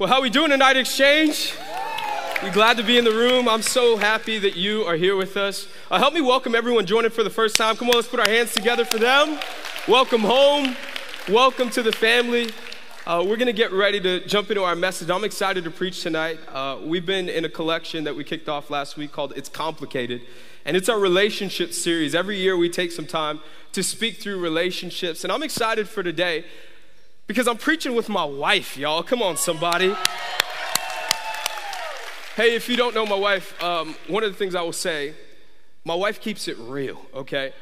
Well, how are we doing tonight, Exchange? We're glad to be in the room. I'm so happy that you are here with us. Uh, help me welcome everyone joining for the first time. Come on, let's put our hands together for them. Welcome home. Welcome to the family. Uh, we're going to get ready to jump into our message. I'm excited to preach tonight. Uh, we've been in a collection that we kicked off last week called It's Complicated. And it's our relationship series. Every year we take some time to speak through relationships. And I'm excited for today because I'm preaching with my wife, y'all. Come on, somebody. Hey, if you don't know my wife, um, one of the things I will say, my wife keeps it real, okay?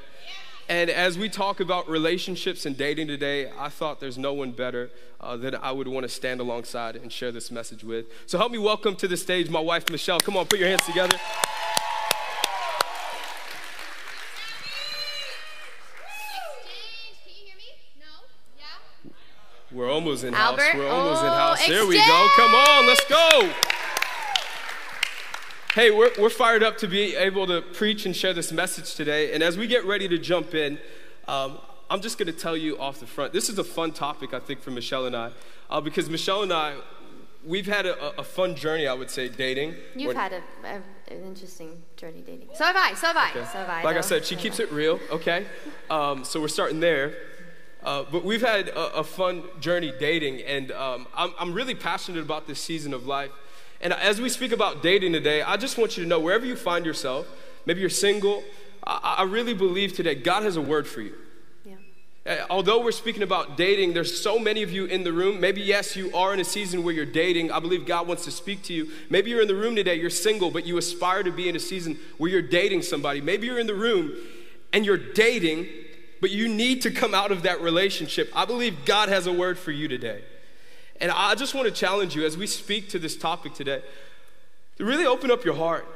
And as we talk about relationships and dating today, I thought there's no one better uh, that I would want to stand alongside and share this message with. So help me welcome to the stage my wife, Michelle. Come on, put your hands together. We're almost in Albert? house. We're almost in Oh, house. There we go. Come on, let's go. Hey, we're, we're fired up to be able to preach and share this message today. And as we get ready to jump in, um, I'm just going to tell you off the front. This is a fun topic, I think, for Michelle and I, uh, because Michelle and I, we've had a, a fun journey, I would say, dating. You've We're- had a, a, an interesting journey dating. So have I. So have I. Okay. So have I. Like I said, she So keeps have it real, okay? Um, so we're starting there. Uh, but we've had a, a fun journey dating, and um, I'm, I'm really passionate about this season of life. And as we speak about dating today, I just want you to know wherever you find yourself, maybe you're single, I, I really believe today God has a word for you. Yeah. Although we're speaking about dating, there's so many of you in the room. Maybe, yes, you are in a season where you're dating. I believe God wants to speak to you. Maybe you're in the room today, you're single, but you aspire to be in a season where you're dating somebody. Maybe you're in the room and you're dating, but you need to come out of that relationship. I believe God has a word for you today. And I just want to challenge you as we speak to this topic today to really open up your heart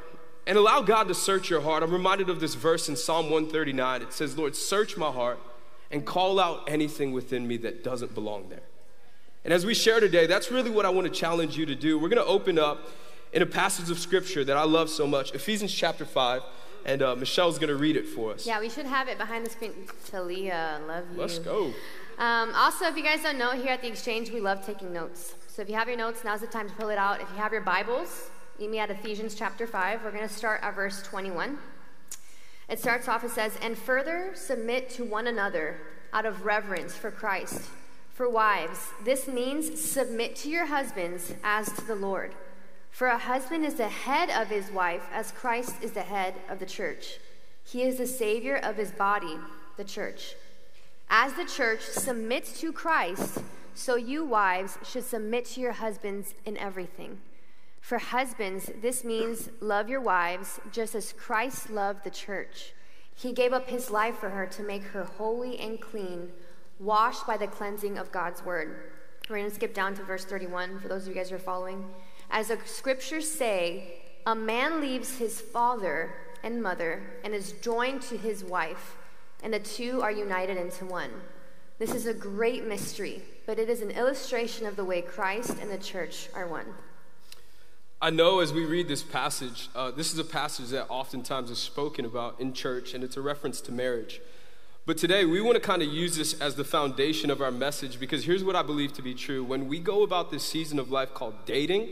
and allow God to search your heart. I'm reminded of this verse in Psalm 139. It says, Lord, search my heart and call out anything within me that doesn't belong there. And as we share today, that's really what I want to challenge you to do. We're going to open up in a passage of scripture that I love so much, Ephesians chapter 5, and uh, Michelle's going to read it for us. Yeah, we should have it behind the screen. Talia, love you. Let's go. Um, also, if you guys don't know, here at the Exchange, we love taking notes. So if you have your notes, now's the time to pull it out. If you have your Bibles, meet me at Ephesians chapter 5. We're going to start at verse 21. It starts off, it says, And further submit to one another out of reverence for Christ. For wives, this means submit to your husbands as to the Lord. For a husband is the head of his wife, as Christ is the head of the church. He is the Savior of his body, the church. As the church submits to Christ, so you wives should submit to your husbands in everything. For husbands, this means love your wives just as Christ loved the church. He gave up his life for her to make her holy and clean, washed by the cleansing of God's word. We're going to skip down to verse 31 for those of you guys who are following. As the scriptures say, a man leaves his father and mother and is joined to his wife, and the two are united into one. This is a great mystery, but it is an illustration of the way Christ and the church are one. I know as we read this passage, uh, this is a passage that oftentimes is spoken about in church, and it's a reference to marriage. But today, we want to kind of use this as the foundation of our message because here's what I believe to be true. When we go about this season of life called dating,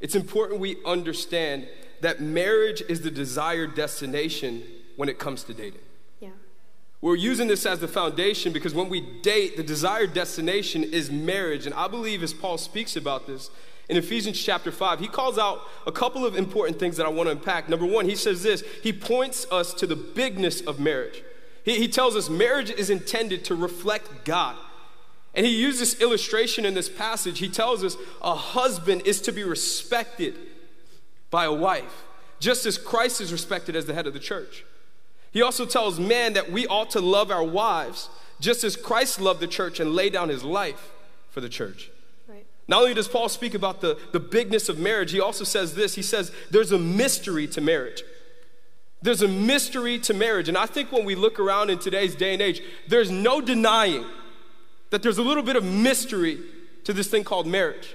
it's important we understand that marriage is the desired destination when it comes to dating. Yeah. We're using this as the foundation because when we date, the desired destination is marriage. And I believe as Paul speaks about this in Ephesians chapter 5, he calls out a couple of important things that I want to unpack. Number one, he says this he points us to the bigness of marriage. He, he tells us marriage is intended to reflect God. And he uses this illustration in this passage. He tells us a husband is to be respected by a wife, just as Christ is respected as the head of the church. He also tells men that we ought to love our wives just as Christ loved the church and laid down his life for the church. Right. Not only does Paul speak about the, the bigness of marriage, he also says this. He says, There's a mystery to marriage. There's a mystery to marriage. And I think when we look around in today's day and age, there's no denying that there's a little bit of mystery to this thing called marriage.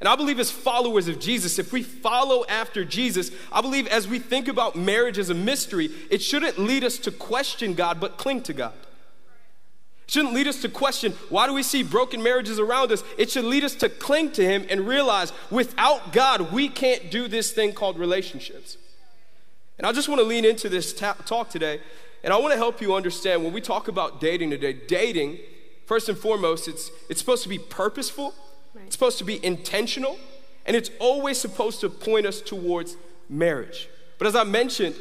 And I believe as followers of Jesus, if we follow after Jesus, I believe as we think about marriage as a mystery, it shouldn't lead us to question God, but cling to God. It shouldn't lead us to question why do we see broken marriages around us? It should lead us to cling to Him and realize without God, we can't do this thing called relationships. And I just want to lean into this ta- talk today, and I want to help you understand when we talk about dating today, dating, first and foremost, it's, it's supposed to be purposeful, right. it's supposed to be intentional, and it's always supposed to point us towards marriage. But as I mentioned,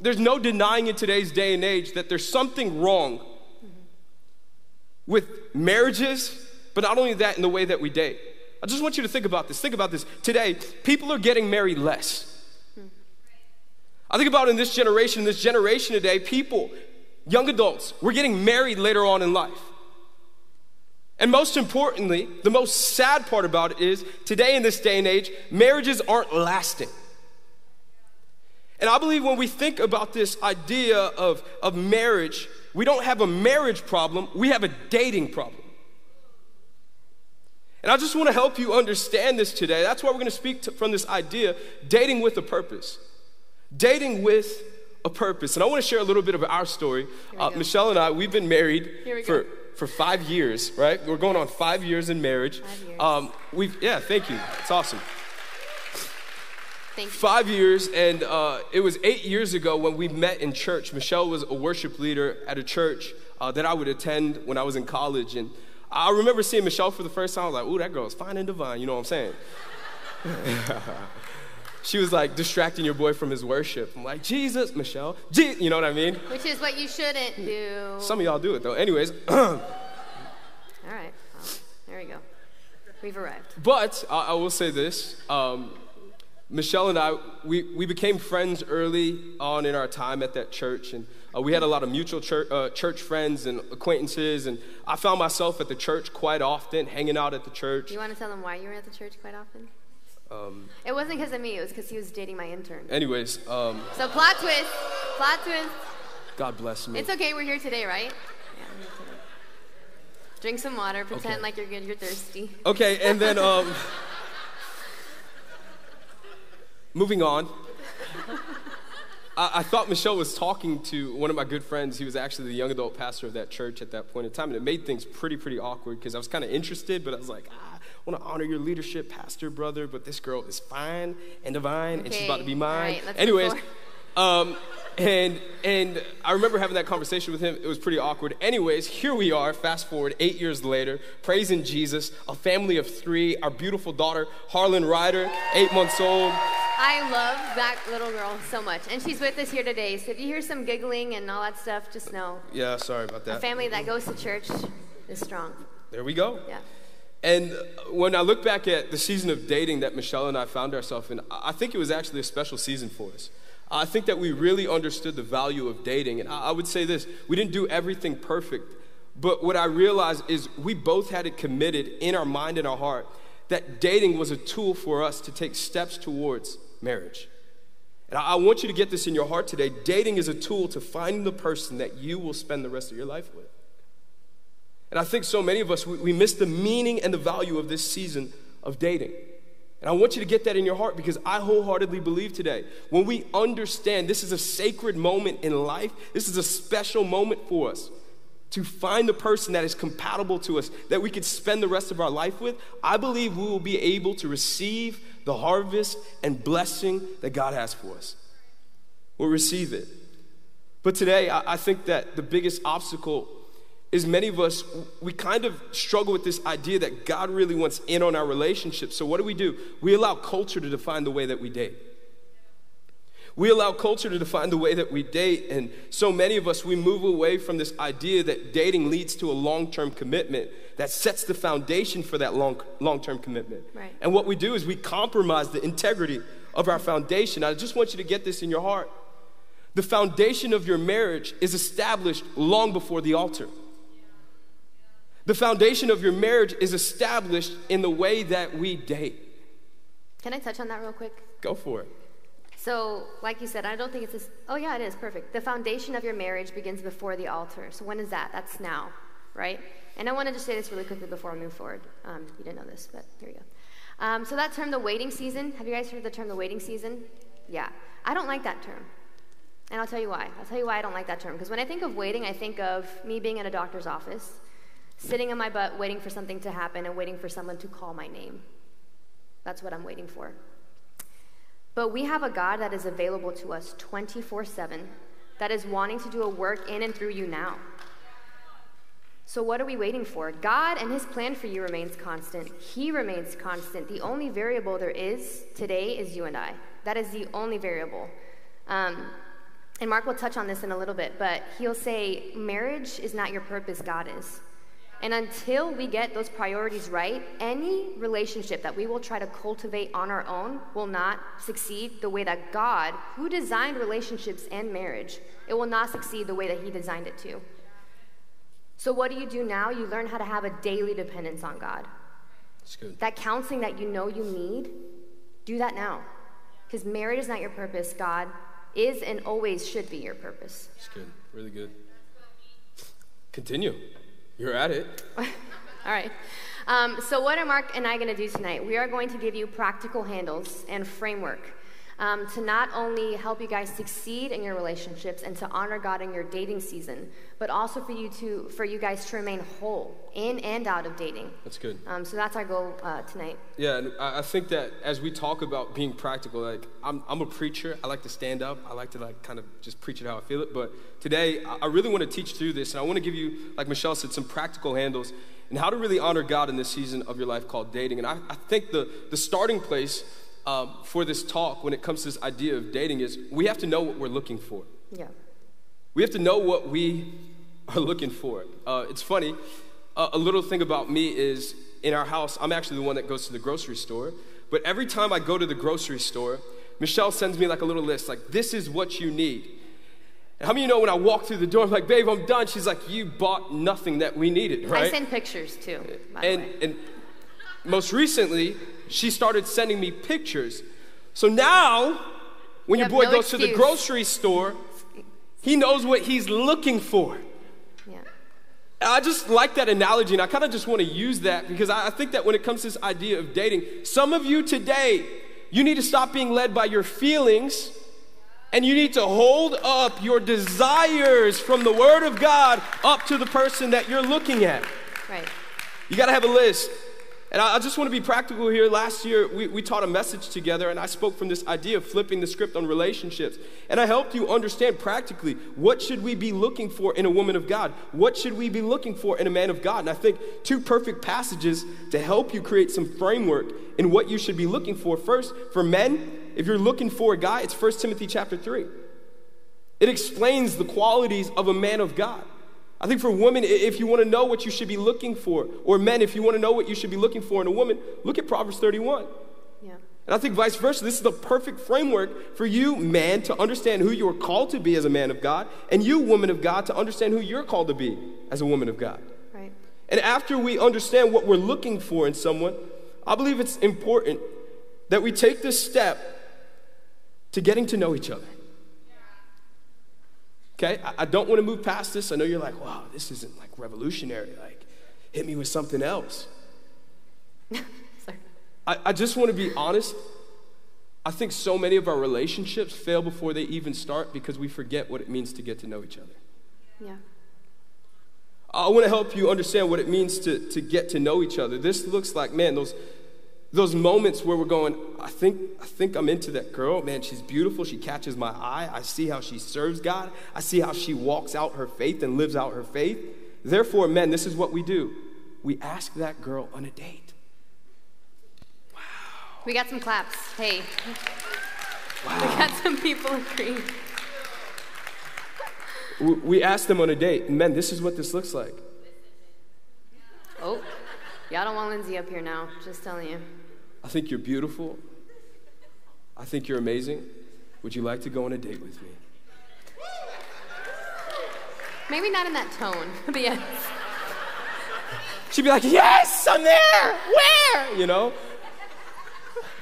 there's no denying in today's day and age that there's something wrong with marriages, but not only that, in the way that we date. I just want you to think about this. Think about this. Today, people are getting married less. I think about in this generation, in this generation today, people, young adults, we're getting married later on in life. And most importantly, the most sad part about it is today in this day and age, marriages aren't lasting. And I believe when we think about this idea of, of marriage, we don't have a marriage problem, we have a dating problem. And I just want to help you understand this today. That's why we're going to speak to, from this idea dating with a purpose. Dating with a purpose. And I want to share a little bit of our story. Uh, Michelle and I, we've been married for, for five years, right? We're going on five years in marriage. Five years. Um, we've, yeah, thank you. It's awesome. Five years, and uh, it was eight years ago when we met in church. Michelle was a worship leader at a church uh, that I would attend when I was in college. And I remember seeing Michelle for the first time. I was like, ooh, that girl is fine and divine. You know what I'm saying? she was like distracting your boy from his worship. I'm like, Jesus, Michelle, Je-, you know what I mean? Which is what you shouldn't do. Some of y'all do it though. Anyways. All right, well, there we go. We've arrived. But uh, I will say this. Um, Michelle and I, we, we became friends early on in our time at that church, and uh, we had a lot of mutual church, uh, church friends and acquaintances, and I found myself at the church quite often, hanging out at the church. You want to tell them why you were at the church quite often? Um, it wasn't because of me, it was because he was dating my intern. Anyways. Um, so, plot twist, plot twist. God bless me. It's okay, we're here today, right? Yeah, Drink some water, pretend okay. like you're good, you're thirsty. Okay, and then. Um, Moving on. I, I, thought Michelle was talking to one of my good friends. He was actually the young adult pastor of that church at that point in time. And it made things pretty, pretty awkward because I was kind of interested, but I was like, ah, want to honor your leadership, pastor, brother, but this girl is fine and divine, okay. and she's about to be mine. Right, Anyways, um, and and I remember having that conversation with him. It was pretty awkward. Anyways, here we are. Fast forward eight years later, praising Jesus, a family of three. Our beautiful daughter Harlan Ryder, eight months old. I love that little girl so much. And she's with us here today. So if you hear some giggling and all that stuff, just know. Yeah, sorry about that. A family that goes to church is strong. There we go. Yeah. And when I look back at the season of dating that Michelle and I found ourselves in, I think it was actually a special season for us. I think that we really understood the value of dating. And I would say this we didn't do everything perfect, but what I realized is we both had it committed in our mind and our heart that dating was a tool for us to take steps towards marriage. And I want you to get this in your heart today. Dating is a tool to find the person that you will spend the rest of your life with. And I think so many of us, we, we miss the meaning and the value of this season of dating. And I want you to get that in your heart because I wholeheartedly believe today when we understand this is a sacred moment in life, this is a special moment for us to find the person that is compatible to us, that we could spend the rest of our life with. I believe we will be able to receive the harvest and blessing that God has for us. We'll receive it. But today, I, I think that the biggest obstacle is many of us, we kind of struggle with this idea that God really wants in on our relationship. So, what do we do? We allow culture to define the way that we date. We allow culture to define the way that we date, and so many of us, we move away from this idea that dating leads to a long term commitment that sets the foundation for that long long term commitment. Right. And what we do is we compromise the integrity of our foundation. I just want you to get this in your heart. The foundation of your marriage is established long before the altar. The foundation of your marriage is established in the way that we date. Can I touch on that real quick? Go for it. So, like you said, I don't think it's this. Oh, yeah, it is perfect. The foundation of your marriage begins before the altar. So, when is that? That's now, right? And I wanted to say this really quickly before we move forward. Um, you didn't know this, but here we go. Um, so, that term, the waiting season, have you guys heard the term the waiting season? Yeah. I don't like that term. And I'll tell you why. I'll tell you why I don't like that term. Because when I think of waiting, I think of me being in a doctor's office, sitting in my butt, waiting for something to happen and waiting for someone to call my name. That's what I'm waiting for. But we have a God that is available to us 24 7, that is wanting to do a work in and through you now. So, what are we waiting for? God and His plan for you remains constant. He remains constant. The only variable there is today is you and I. That is the only variable. Um, and Mark will touch on this in a little bit, but he'll say, marriage is not your purpose, God is. And until we get those priorities right, any relationship that we will try to cultivate on our own will not succeed the way that God, who designed relationships and marriage, it will not succeed the way that He designed it to. So, what do you do now? You learn how to have a daily dependence on God. That's good. That counseling that you know you need, do that now. Because marriage is not your purpose, God is and always should be your purpose. That's good. Really good. Continue. You're at it. All right. Um, so, what are Mark and I going to do tonight? We are going to give you practical handles and framework um, to not only help you guys succeed in your relationships and to honor God in your dating season, but also for you to for you guys to remain whole in and out of dating. That's good. Um, so that's our goal uh, tonight. Yeah, and I think that as we talk about being practical, like I'm, I'm a preacher. I like to stand up. I like to like kind of just preach it how I feel it. But today, I really want to teach through this, and I want to give you, like Michelle said, some practical handles and how to really honor God in this season of your life called dating. And I, I think the the starting place um, for this talk when it comes to this idea of dating is we have to know what we're looking for. Yeah. We have to know what we are looking for. Uh, it's funny, uh, a little thing about me is in our house, I'm actually the one that goes to the grocery store. But every time I go to the grocery store, Michelle sends me like a little list, like, this is what you need. And how many of you know when I walk through the door, I'm like, babe, I'm done. She's like, you bought nothing that we needed, right? I send pictures too, and, and most recently, she started sending me pictures. So now, when you your boy no goes excuse. to the grocery store, he knows what he's looking for. Yeah. I just like that analogy, and I kind of just want to use that because I think that when it comes to this idea of dating, some of you today, you need to stop being led by your feelings and you need to hold up your desires from the Word of God up to the person that you're looking at. Right. You got to have a list. And I, just want to be practical here. Last year, we, we taught a message together, and I spoke from this idea of flipping the script on relationships. And I helped you understand practically what should we be looking for in a woman of God? What should we be looking for in a man of God? And I think two perfect passages to help you create some framework in what you should be looking for. First, for men, if you're looking for a guy, it's 1 Timothy chapter 3. It explains the qualities of a man of God. I think for women, if you want to know what you should be looking for, or men, if you want to know what you should be looking for in a woman, look at Proverbs 31. Yeah. And I think vice versa, this is the perfect framework for you, man, to understand who you're called to be as a man of God, and you, woman of God, to understand who you're called to be as a woman of God. Right. And after we understand what we're looking for in someone, I believe it's important that we take this step to getting to know each other. Okay, I, I don't want to move past this. I know you're like, wow, this isn't like revolutionary. Like, hit me with something else. Sorry. I, I just want to be honest. I think so many of our relationships fail before they even start because we forget what it means to get to know each other. Yeah. I want to help you understand what it means to, to get to know each other. This looks like, man, those those moments where we're going, I think, I think I'm into that girl. Man, she's beautiful. She catches my eye. I see how she serves God. I see how she walks out her faith and lives out her faith. Therefore, men, this is what we do we ask that girl on a date. Wow. We got some claps. Hey. Wow. We got some people agreeing. We ask them on a date. Men, this is what this looks like. Oh, y'all don't want Lindsay up here now. Just telling you. I think you're beautiful. I think you're amazing. Would you like to go on a date with me? Maybe not in that tone, but yes. She'd be like, Yes, I'm there. Where? You know?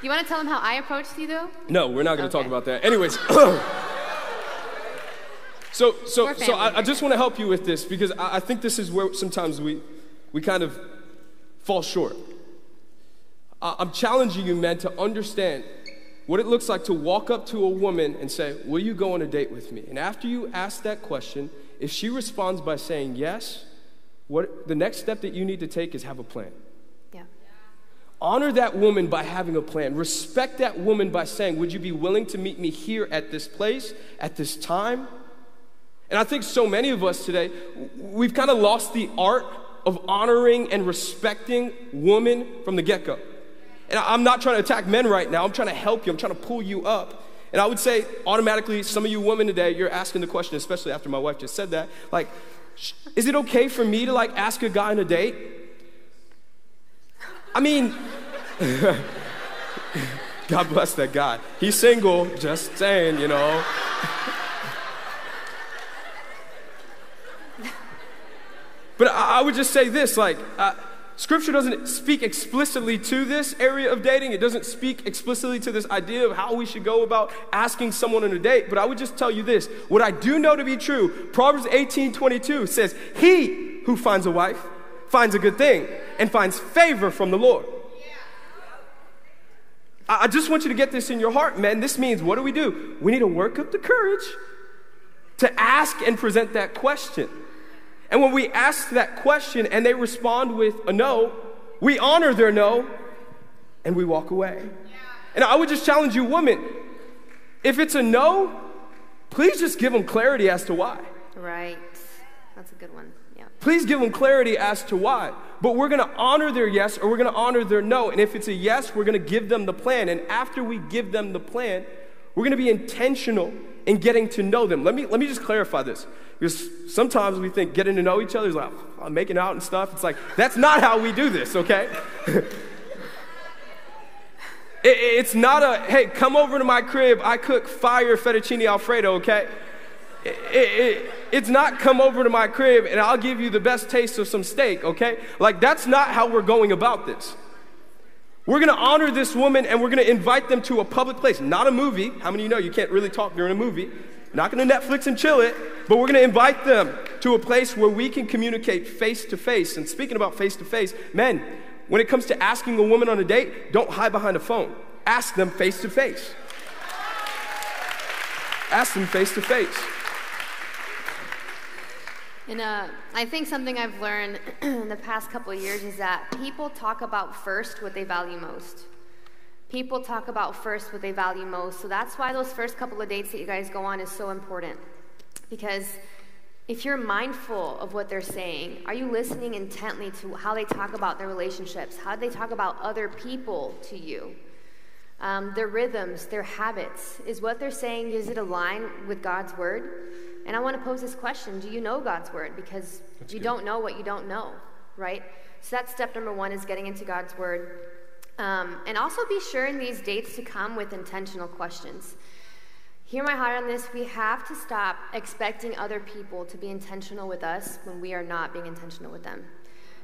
You want to tell them how I approached you, though? No, we're not going to okay. talk about that. Anyways. so, so, so I, I, just want to help you with this because I, I think this is where sometimes we, we kind of fall short. I'm challenging you, men, to understand what it looks like to walk up to a woman and say, Will you go on a date with me? And after you ask that question, if she responds by saying yes, what, the next step that you need to take is have a plan. Yeah. Honor that woman by having a plan. Respect that woman by saying, Would you be willing to meet me here at this place, at this time? And I think so many of us today, we've kind of lost the art of honoring and respecting women from the get go. And I'm not trying to attack men right now, I'm trying to help you, I'm trying to pull you up. And I would say, automatically, some of you women today, you're asking the question, especially after my wife just said that, like, is it okay for me to like ask a guy on a date? I mean, God bless that guy. He's single, just saying, you know. but I, I, would just say this like, Scripture doesn't speak explicitly to this area of dating. It doesn't speak explicitly to this idea of how we should go about asking someone on a date. But I would just tell you this what I do know to be true Proverbs 18 22 says, He who finds a wife finds a good thing and finds favor from the Lord. I just want you to get this in your heart, man. This means what do we do? We need to work up the courage to ask and present that question. And when we ask that question and they respond with a no, we honor their no and we walk away. And I would just challenge you, women, if it's a no, please just give them clarity as to why. Right. That's a good one. Yeah. Please give them clarity as to why. But we're going to honor their yes or we're going to honor their no. And if it's a yes, we're going to give them the plan. And after we give them the plan, we're going to be intentional in getting to know them. Let me, let me just clarify this. Because sometimes we think getting to know each other is like oh, making out and stuff. It's like, that's not how we do this, okay? it, it's not a, hey, come over to my crib. I cook fire fettuccine alfredo, okay? It, it, it's not come over to my crib and I'll give you the best taste of some steak, okay? Like, that's not how we're going about this. We're gonna honor this woman and we're gonna invite them to a public place, not a movie. How many of you know you can't really talk during a movie? Not gonna Netflix and chill it, but we're gonna invite them to a place where we can communicate face to face. And speaking about face to face, men, when it comes to asking a woman on a date, don't hide behind a phone. Ask them face to face. Ask them face to face. And uh, I think something I've learned in the past couple of years is that people talk about first what they value most. People talk about first what they value most. So that's why those first couple of dates that you guys go on is so important. Because if you're mindful of what they're saying, are you listening intently to how they talk about their relationships? How they talk about other people to you? Um, their rhythms, their habits. Is what they're saying, is it aligned with God's word? And I want to pose this question Do you know God's word? Because that's you good. don't know what you don't know, right? So that's step number one is getting into God's word. Um, and also be sure in these dates to come with intentional questions. Hear my heart on this. We have to stop expecting other people to be intentional with us when we are not being intentional with them.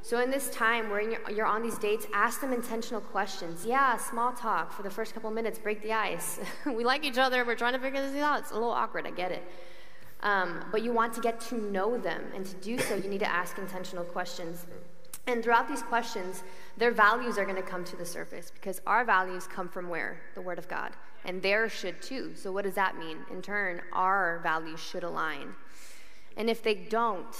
So, in this time where you're on these dates, ask them intentional questions. Yeah, small talk for the first couple minutes, break the ice. we like each other, we're trying to figure this out. It's a little awkward, I get it. Um, but you want to get to know them, and to do so, you need to ask intentional questions. And throughout these questions, their values are going to come to the surface because our values come from where? The Word of God. And theirs should too. So, what does that mean? In turn, our values should align. And if they don't,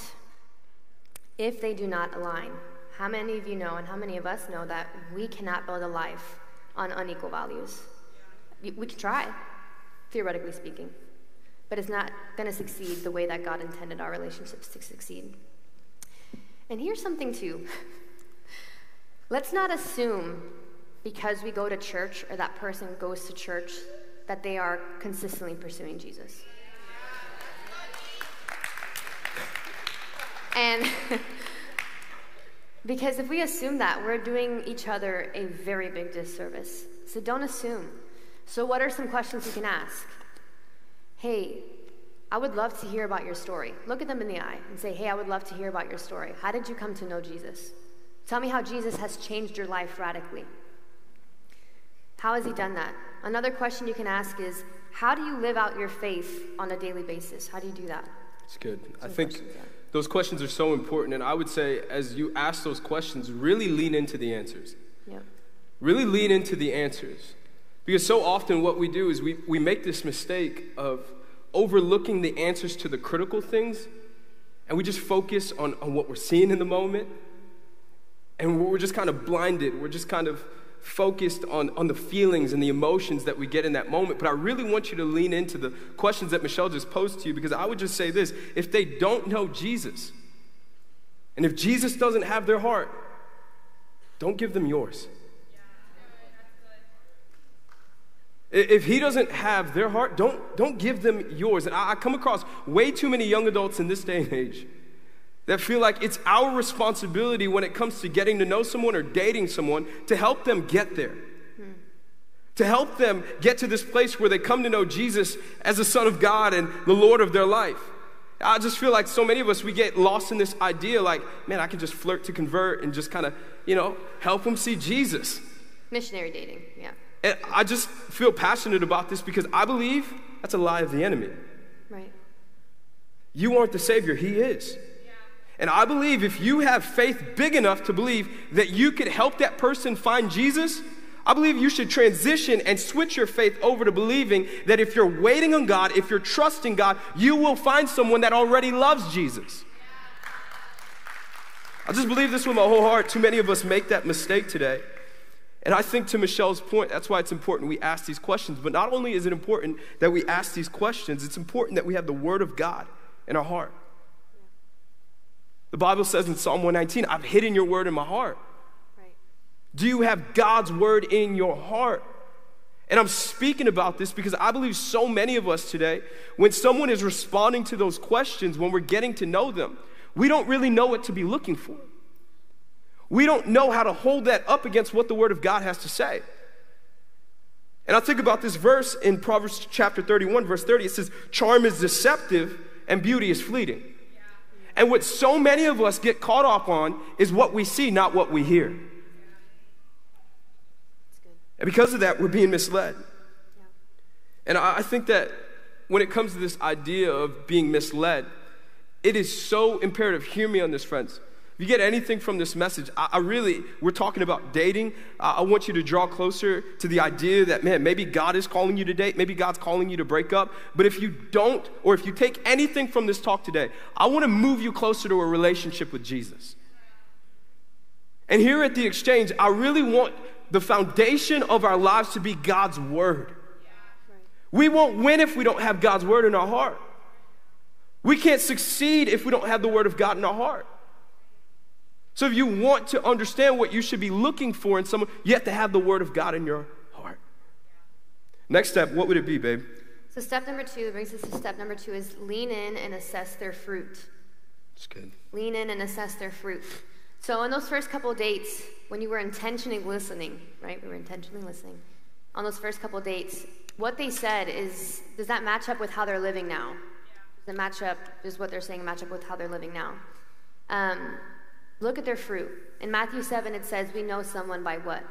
if they do not align, how many of you know and how many of us know that we cannot build a life on unequal values? We can try, theoretically speaking, but it's not going to succeed the way that God intended our relationships to succeed. And here's something, too. Let's not assume because we go to church or that person goes to church that they are consistently pursuing Jesus. And because if we assume that, we're doing each other a very big disservice. So don't assume. So, what are some questions you can ask? Hey, I would love to hear about your story. Look at them in the eye and say, Hey, I would love to hear about your story. How did you come to know Jesus? Tell me how Jesus has changed your life radically. How has he done that? Another question you can ask is, How do you live out your faith on a daily basis? How do you do that? It's good. Some I think yeah. those questions are so important. And I would say, as you ask those questions, really lean into the answers. Yeah. Really lean into the answers. Because so often what we do is we, we make this mistake of overlooking the answers to the critical things, and we just focus on, on what we're seeing in the moment, and we're just kind of blinded. We're just kind of focused on, on the feelings and the emotions that we get in that moment. But I really want you to lean into the questions that Michelle just posed to you because I would just say this if they don't know Jesus, and if Jesus doesn't have their heart, don't give them yours. If he doesn't have their heart, don't, don't give them yours. And I, I come across way too many young adults in this day and age that feel like it's our responsibility when it comes to getting to know someone or dating someone to help them get there. Hmm. To help them get to this place where they come to know Jesus as the Son of God and the Lord of their life. I just feel like so many of us, we get lost in this idea like, man, I can just flirt to convert and just kind of, you know, help them see Jesus. Missionary dating, yeah. And I just feel passionate about this because I believe that's a lie of the enemy. Right. You aren't the Savior, He is. And I believe if you have faith big enough to believe that you could help that person find Jesus, I believe you should transition and switch your faith over to believing that if you're waiting on God, if you're trusting God, you will find someone that already loves Jesus. I just believe this with my whole heart. Too many of us make that mistake today. And I think to Michelle's point, that's why it's important we ask these questions. But not only is it important that we ask these questions, it's important that we have the Word of God in our heart. The Bible says in Psalm 119, I've hidden your word in my heart. Right. Do you have God's word in your heart? And I'm speaking about this because I believe so many of us today, when someone is responding to those questions, when we're getting to know them, we don't really know what to be looking for. We don't know how to hold that up against what the Word of God has to say. And I think about this verse in Proverbs chapter 31, verse 30. It says, Charm is deceptive and beauty is fleeting. And what so many of us get caught up on is what we see, not what we hear. And because of that, we're being misled. And I think that when it comes to this idea of being misled, it is so imperative. Hear me on this, friends. If you get anything from this message, I, I really, we're talking about dating. I, I want you to draw closer to the idea that, man, maybe God is calling you to date, maybe God's calling you to break up. But if you don't, or if you take anything from this talk today, I want to move you closer to a relationship with Jesus. And here at the exchange, I really want the foundation of our lives to be God's word. We won't win if we don't have God's word in our heart. We can't succeed if we don't have the word of God in our heart. So if you want to understand what you should be looking for in someone, you have to have the word of God in your heart. Next step, what would it be, babe? So step number two brings us to step number two is lean in and assess their fruit. That's good. Lean in and assess their fruit. So in those first couple dates, when you were intentionally listening, right? We were intentionally listening. On those first couple dates, what they said is, does that match up with how they're living now? Does it match up, is what they're saying match up with how they're living now? Um, Look at their fruit. In Matthew 7, it says, We know someone by what?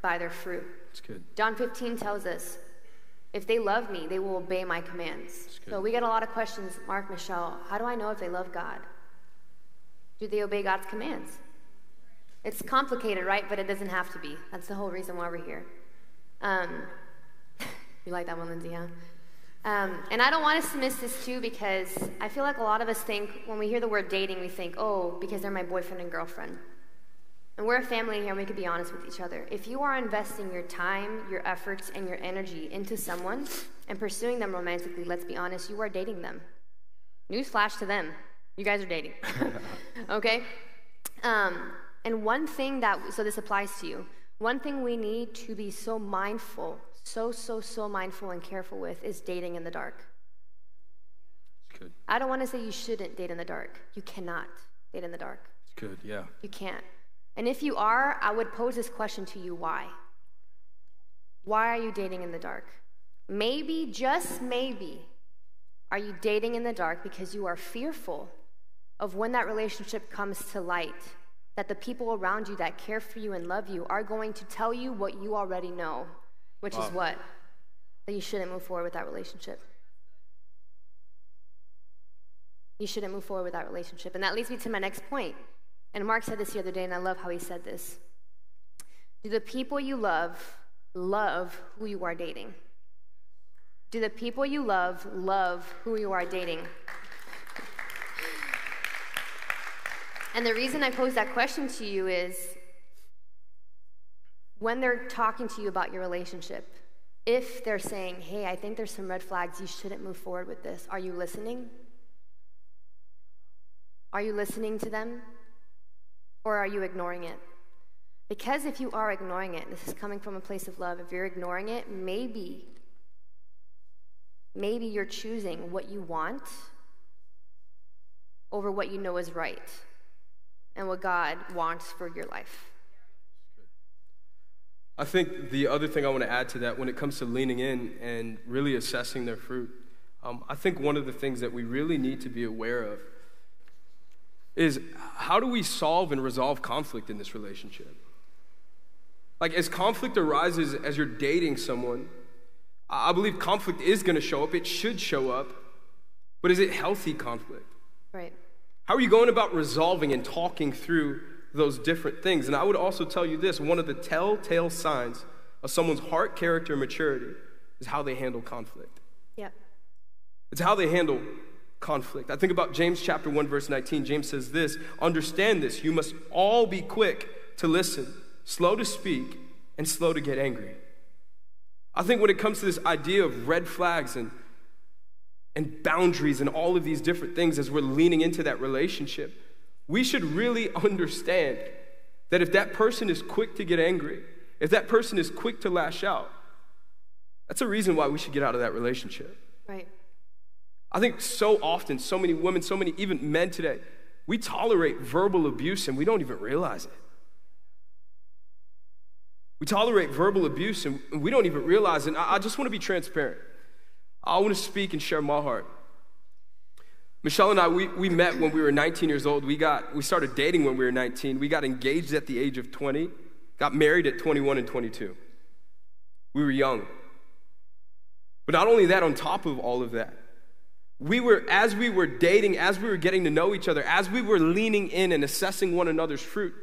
By their fruit. That's good. John 15 tells us, If they love me, they will obey my commands. So we get a lot of questions, Mark, Michelle, how do I know if they love God? Do they obey God's commands? It's complicated, right? But it doesn't have to be. That's the whole reason why we're here. Um, you like that one, Lindsay, huh? Um, and I don't want us to miss this too because I feel like a lot of us think when we hear the word dating, we think, oh, because they're my boyfriend and girlfriend. And we're a family here and we can be honest with each other. If you are investing your time, your efforts, and your energy into someone and pursuing them romantically, let's be honest, you are dating them. Newsflash to them you guys are dating. okay? Um, and one thing that, so this applies to you, one thing we need to be so mindful so, so, so mindful and careful with is dating in the dark. Good. I don't want to say you shouldn't date in the dark. You cannot date in the dark. It's good, yeah. You can't. And if you are, I would pose this question to you why? Why are you dating in the dark? Maybe, just maybe, are you dating in the dark because you are fearful of when that relationship comes to light, that the people around you that care for you and love you are going to tell you what you already know which wow. is what? That you shouldn't move forward with that relationship. You shouldn't move forward with that relationship. And that leads me to my next point. And Mark said this the other day, and I love how he said this. Do the people you love love who you are dating? Do the people you love love who you are dating? And the reason I pose that question to you is when they're talking to you about your relationship, if they're saying, hey, I think there's some red flags, you shouldn't move forward with this, are you listening? Are you listening to them? Or are you ignoring it? Because if you are ignoring it, this is coming from a place of love, if you're ignoring it, maybe, maybe you're choosing what you want over what you know is right and what God wants for your life. I think the other thing I want to add to that when it comes to leaning in and really assessing their fruit, um, I think one of the things that we really need to be aware of is how do we solve and resolve conflict in this relationship? Like, as conflict arises as you're dating someone, I believe conflict is going to show up. It should show up. But is it healthy conflict? Right. How are you going about resolving and talking through those different things? And I would also tell you this one of the telltale signs of someone's heart, character, and maturity is how they handle conflict. Yeah. It's how they handle conflict. I think about James chapter 1 verse 19. James says this, "Understand this, you must all be quick to listen, slow to speak, and slow to get angry." I think when it comes to this idea of red flags and and boundaries and all of these different things as we're leaning into that relationship, we should really understand that if that person is quick to get angry, if that person is quick to lash out, that's a reason why we should get out of that relationship. Right. I think so often, so many women, so many even men today, we tolerate verbal abuse and we don't even realize it. We tolerate verbal abuse and we don't even realize it. I just want to be transparent. I want to speak and share my heart. Michelle and I, we, we met when we were 19 years old. We, got, we started dating when we were 19. We got engaged at the age of 20, got married at 21 and 22. We were young. But not only that, on top of all of that, we were, as we were dating, as we were getting to know each other, as we were leaning in and assessing one another's fruit,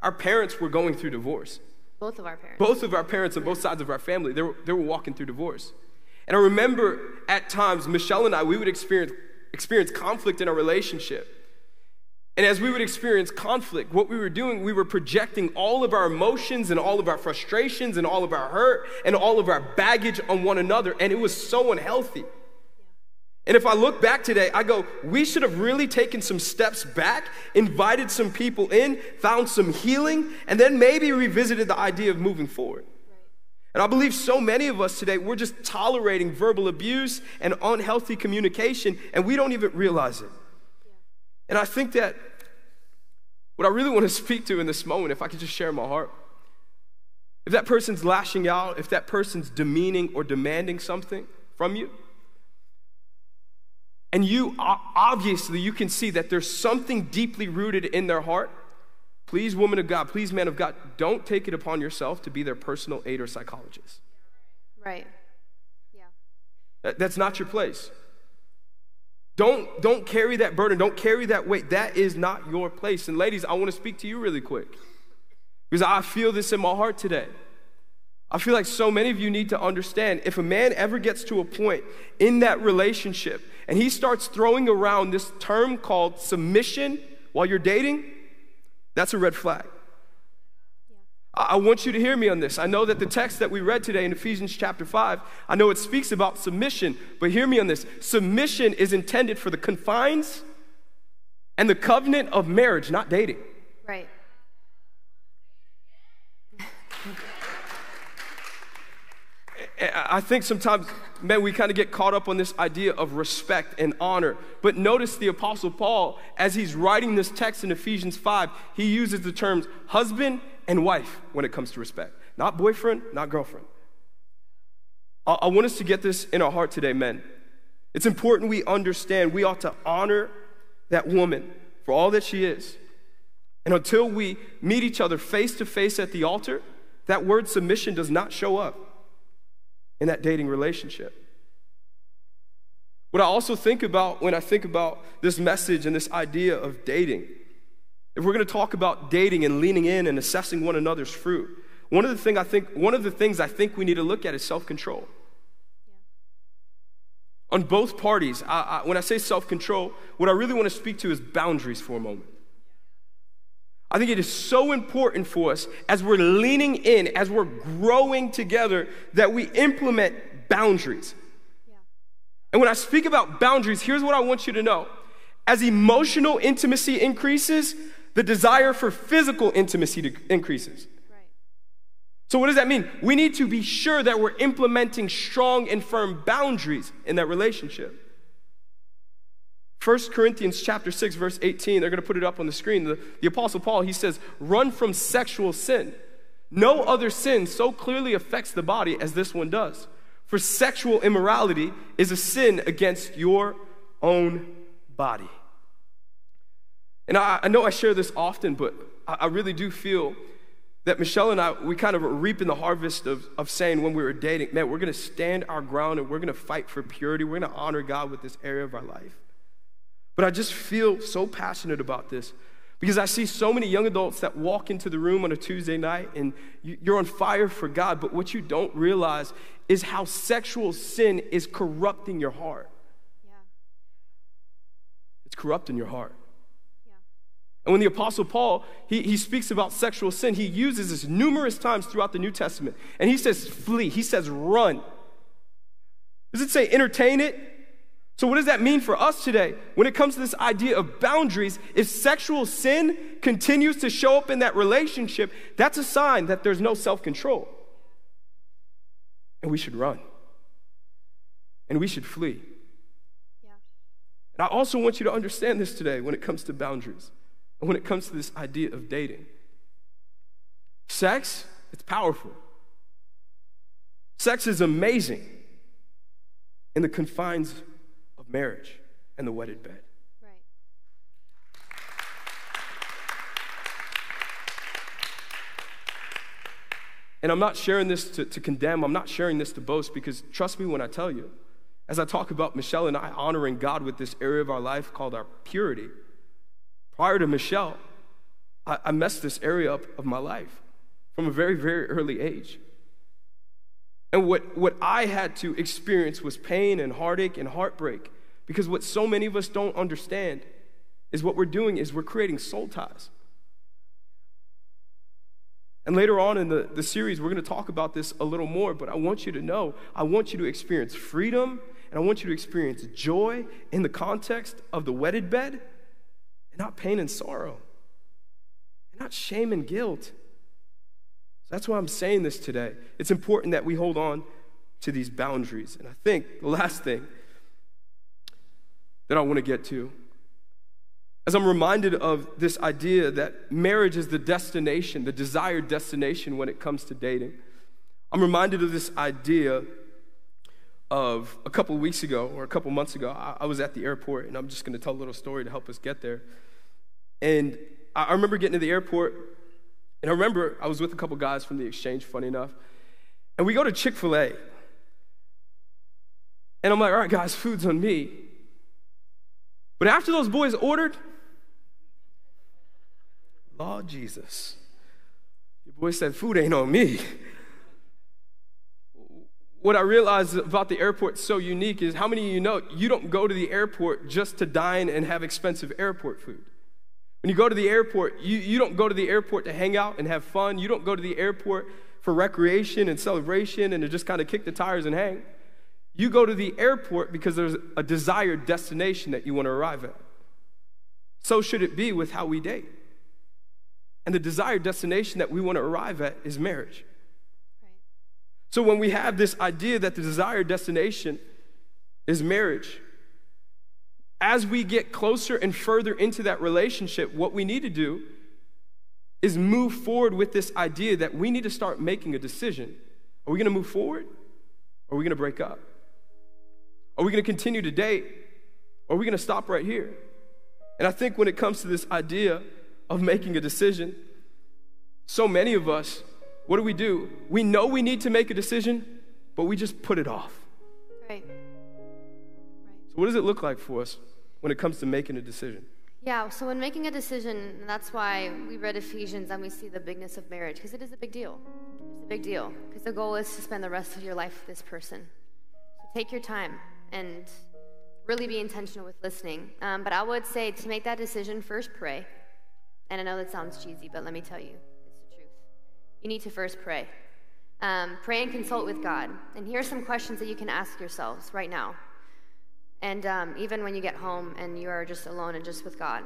our parents were going through divorce. Both of our parents. Both of our parents on both sides of our family, they were, they were walking through divorce. And I remember at times, Michelle and I, we would experience, experience conflict in our relationship. And as we would experience conflict, what we were doing, we were projecting all of our emotions and all of our frustrations and all of our hurt and all of our baggage on one another. And it was so unhealthy. And if I look back today, I go, we should have really taken some steps back, invited some people in, found some healing, and then maybe revisited the idea of moving forward. And I believe so many of us today, we're just tolerating verbal abuse and unhealthy communication, and we don't even realize it. And I think that what I really want to speak to in this moment, if I could just share my heart, if that person's lashing out, if that person's demeaning or demanding something from you, and you obviously you can see that there's something deeply rooted in their heart please woman of god please man of god don't take it upon yourself to be their personal aid or psychologist. Right. Yeah. That, that's not your place. Don't don't carry that burden. Don't carry that weight. That is not your place. And ladies i want to speak to you really quick because i feel this in my heart today. I feel like so many of you need to understand if a man ever gets to a point in that relationship and he starts throwing around this term called submission while you're dating, that's a red flag. I want you to hear me on this. I know that the text that we read today in Ephesians chapter 5, I know it speaks about submission, but hear me on this. Submission is intended for the confines and the covenant of marriage, not dating. Right. I think sometimes, man, we kind of get caught up on this idea of respect and honor. But notice the Apostle Paul, as he's writing this text in Ephesians 5, he uses the terms husband and wife when it comes to respect. Not boyfriend, not girlfriend. I, I want us to get this in our heart today, men. It's important we understand we ought to honor that woman for all that she is. And until we meet each other face to face at the altar, that word submission does not show up in that dating relationship. What I also think about when I think about this message and this idea of dating, if we're going to talk about dating and leaning in and assessing one another's fruit, one of the thing I think one of the things I think we need to look at is self-control. On both parties, I, I, when I say self-control, what I really want to speak to is boundaries for a moment. I think it is so important for us as we're leaning in, as we're growing together, that we implement boundaries. Yeah. And when I speak about boundaries, here's what I want you to know. As emotional intimacy increases, the desire for physical intimacy increases. Right. So, what does that mean? We need to be sure that we're implementing strong and firm boundaries in that relationship. 1 Corinthians chapter 6 verse 18 they're going to put it up on the screen the, the apostle Paul he says run from sexual sin no other sin so clearly affects the body as this one does for sexual immorality is a sin against your own body and I, I know I share this often but I, I really do feel that Michelle and I, we kind of reaping the harvest of, of saying when we were dating, man, we're going to stand our ground and we're going to fight for purity. We're going to honor God with this area of our life. But I just feel so passionate about this because I see so many young adults that walk into the room on a Tuesday night and you're on fire for God, but what you don't realize is how sexual sin is corrupting your heart. Yeah. It's corrupting your heart. Yeah. And when the Apostle Paul, he, he speaks about sexual sin, he uses this numerous times throughout the New Testament. And he says, flee. He says, run. Does it say entertain it? So, what does that mean for us today when it comes to this idea of boundaries? If sexual sin continues to show up in that relationship, that's a sign that there's no self control. And we should run. And we should flee. Yeah. And I also want you to understand this today when it comes to boundaries and when it comes to this idea of dating. Sex, it's powerful. Sex is amazing in the confines marriage and the wedded bed. Right. And I'm not sharing this to, to condemn, I'm not sharing this to boast because trust me when I tell you, as I talk about Michelle and I honoring God with this area of our life called our purity, prior to Michelle, I, I messed this area up of my life from a very, very early age. And what, what I had to experience was pain and heartache and heartbreak. Because what so many of us don't understand is what we're doing is we're creating soul ties. And later on in the, the series, we're going to talk about this a little more, but I want you to know, I want you to experience freedom and I want you to experience joy in the context of the wedded bed and not pain and sorrow, and not shame and guilt. So that's why I'm saying this today. It's important that we hold on to these boundaries. And I think the last thing that I want to get to. As I'm reminded of this idea that marriage is the destination, the desired destination when it comes to dating, I'm reminded of this idea of a couple weeks ago or a couple months ago. I, was at the airport, and I'm just going to tell a little story to help us get there. And I, I remember getting to the airport, and I remember I was with a couple guys from the exchange, funny enough, and we go to Chick fil A. And I'm like, all right, guys, food's on me. But after those boys ordered, Lord Jesus, your boy said, food ain't on me. What I realized about the airport so unique is how many of you know you don't go to the airport just to dine and have expensive airport food. When you go to the airport, you, you don't go to the airport to hang out and have fun. You don't go to the airport for recreation and celebration and to just kind of kick the tires and hang. You go to the airport because there's a desired destination that you want to arrive at. So should it be with how we date. And the desired destination that we want to arrive at is marriage. Right. So when we have this idea that the desired destination is marriage, as we get closer and further into that relationship, what we need to do is move forward with this idea that we need to start making a decision. Are we going to move forward or are we going to break up? Are we going to continue to date? Or are we going to stop right here? And I think when it comes to this idea of making a decision, so many of us, what do we do? We know we need to make a decision, but we just put it off. Right. right. So, what does it look like for us when it comes to making a decision? Yeah, so when making a decision, that's why we read Ephesians and we see the bigness of marriage, because it is a big deal. It's a big deal, because the goal is to spend the rest of your life with this person. So take your time and really be intentional with listening. Um, but I would say to make that decision, first pray. And I know that sounds cheesy, but let me tell you, it's the truth. You need to first pray. Um, pray and consult with God. And here are some questions that you can ask yourselves right now. And um, even when you get home and you are just alone and just with God,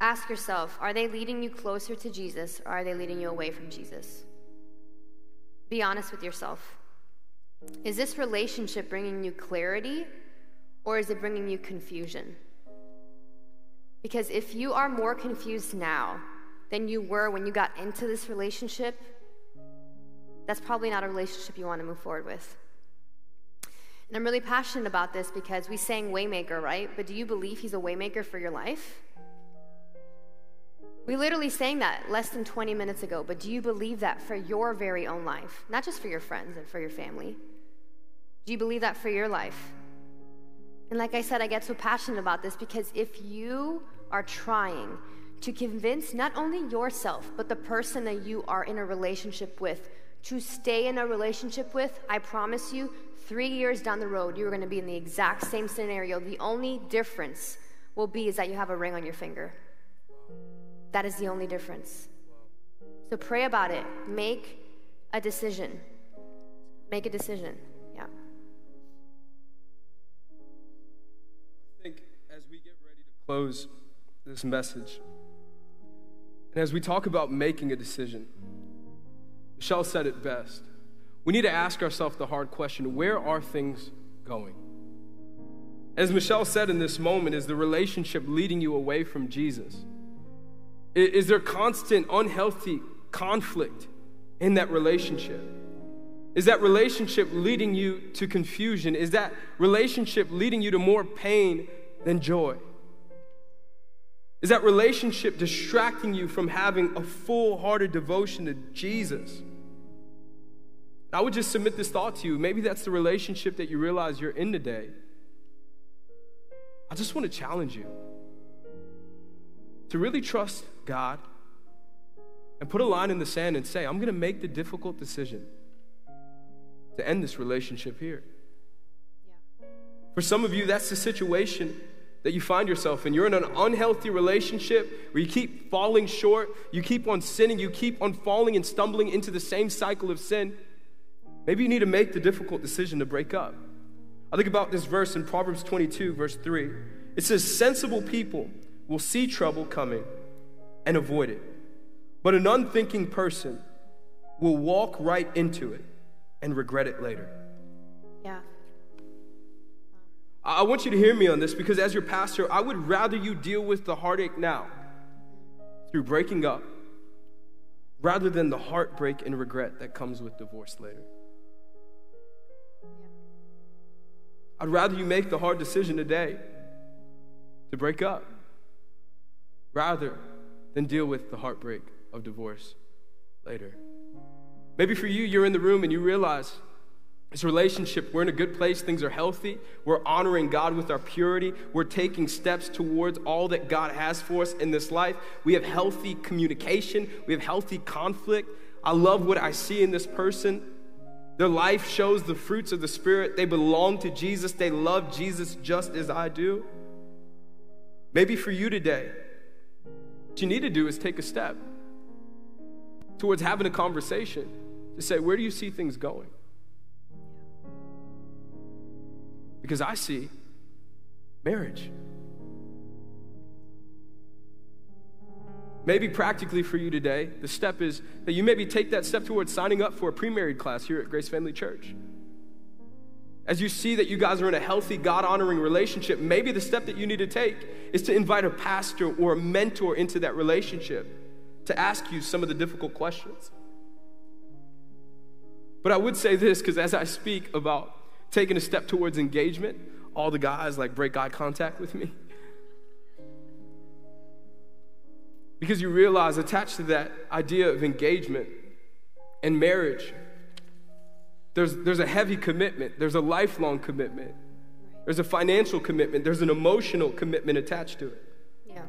ask yourself are they leading you closer to Jesus or are they leading you away from Jesus? Be honest with yourself. Is this relationship bringing you clarity or is it bringing you confusion? Because if you are more confused now than you were when you got into this relationship, that's probably not a relationship you want to move forward with. And I'm really passionate about this because we sang Waymaker, right? But do you believe he's a waymaker for your life? We literally sang that less than 20 minutes ago, but do you believe that for your very own life? Not just for your friends and for your family. Do you believe that for your life? And like I said, I get so passionate about this because if you are trying to convince not only yourself, but the person that you are in a relationship with to stay in a relationship with, I promise you, three years down the road, you're going to be in the exact same scenario. The only difference will be is that you have a ring on your finger. That is the only difference. So pray about it. Make a decision. Make a decision. Close this message, and as we talk about making a decision, Michelle said it best. We need to ask ourselves the hard question where are things going? As Michelle said in this moment, is the relationship leading you away from Jesus? Is there constant unhealthy conflict in that relationship? Is that relationship leading you to confusion? Is that relationship leading you to more pain than joy? Is that relationship distracting you from having a full hearted devotion to Jesus? I would just submit this thought to you. Maybe that's the relationship that you realize you're in today. I just want to challenge you to really trust God and put a line in the sand and say, I'm going to make the difficult decision to end this relationship here. Yeah. For some of you, that's the situation that you find yourself in. You're in an unhealthy relationship where you keep falling short, you keep on sinning, you keep on falling and stumbling into the same cycle of sin. Maybe you need to make the difficult decision to break up. I think about this verse in Proverbs 22, verse 3. It says, Sensible people will see trouble coming and avoid it, but an unthinking person will walk right into it and regret it later. I want you to hear me on this because, as your pastor, I would rather you deal with the heartache now through breaking up rather than the heartbreak and regret that comes with divorce later. I'd rather you make the hard decision today to break up rather than deal with the heartbreak of divorce later. Maybe for you, you're in the room and you realize this relationship, we're in a good place, things are healthy, we're honoring God with our purity, we're taking steps towards all that God has for us in this life. We have healthy communication, we have healthy conflict. I love what I see in this person. Their life shows the fruits of the Spirit. They belong to Jesus. They love Jesus just as I do. Maybe for you today, what you need to do is take a step towards having a conversation to say, where do you see things going? Because I see marriage. Maybe practically for you today, the step is that you maybe take that step towards signing up for a pre married class here at Grace Family Church. As you see that you guys are in a healthy, God honoring relationship, maybe the step that you need to take is to invite a pastor or a mentor into that relationship to ask you some of the difficult questions. But I would say this because as I speak about taking a step towards engagement, all the guys like break eye contact with me. Because you realize, attached to that idea of engagement and marriage, there's, there's a heavy commitment, there's a lifelong commitment, there's a financial commitment, there's an emotional commitment attached to it. Yeah.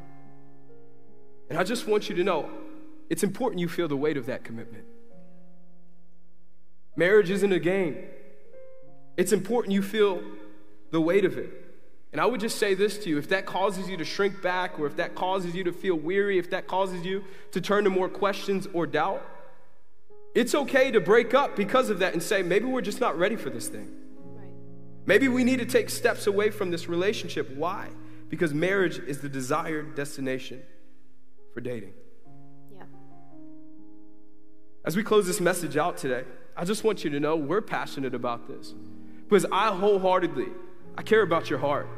And I just want you to know it's important you feel the weight of that commitment. Marriage isn't a game. It's important you feel the weight of it. And I would just say this to you if that causes you to shrink back, or if that causes you to feel weary, if that causes you to turn to more questions or doubt, it's okay to break up because of that and say, maybe we're just not ready for this thing. Right. Maybe we need to take steps away from this relationship. Why? Because marriage is the desired destination for dating. Yeah. As we close this message out today, I just want you to know we're passionate about this. Because I wholeheartedly, I care about your heart.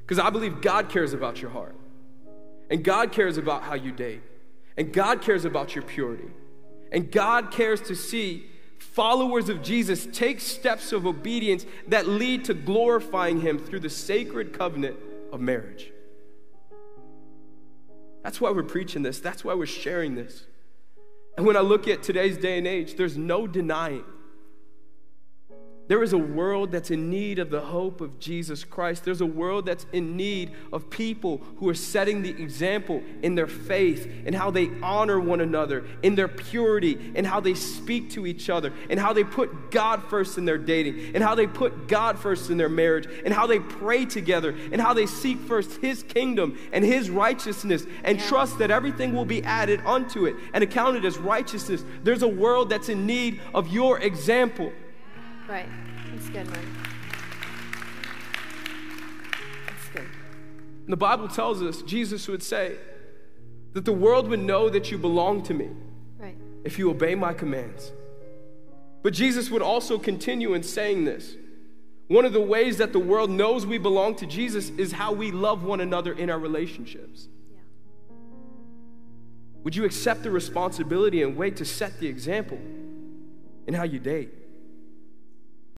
Because I believe God cares about your heart. And God cares about how you date. And God cares about your purity. And God cares to see followers of Jesus take steps of obedience that lead to glorifying Him through the sacred covenant of marriage. That's why we're preaching this. That's why we're sharing this. And when I look at today's day and age, there's no denying there is a world that's in need of the hope of Jesus Christ. There's a world that's in need of people who are setting the example in their faith, in how they honor one another, in their purity, in how they speak to each other, and how they put God first in their dating, and how they put God first in their marriage, and how they pray together, and how they seek first His kingdom and His righteousness and yeah. trust that everything will be added unto it and accounted as righteousness. There's a world that's in need of your example. Right. That's good, man. That's good. The Bible tells us, Jesus would say, that the world would know that you belong to me right. if you obey my commands. But Jesus would also continue in saying this. One of the ways that the world knows we belong to Jesus is how we love one another in our relationships. Yeah. Would you accept the responsibility and wait to set the example in how you date?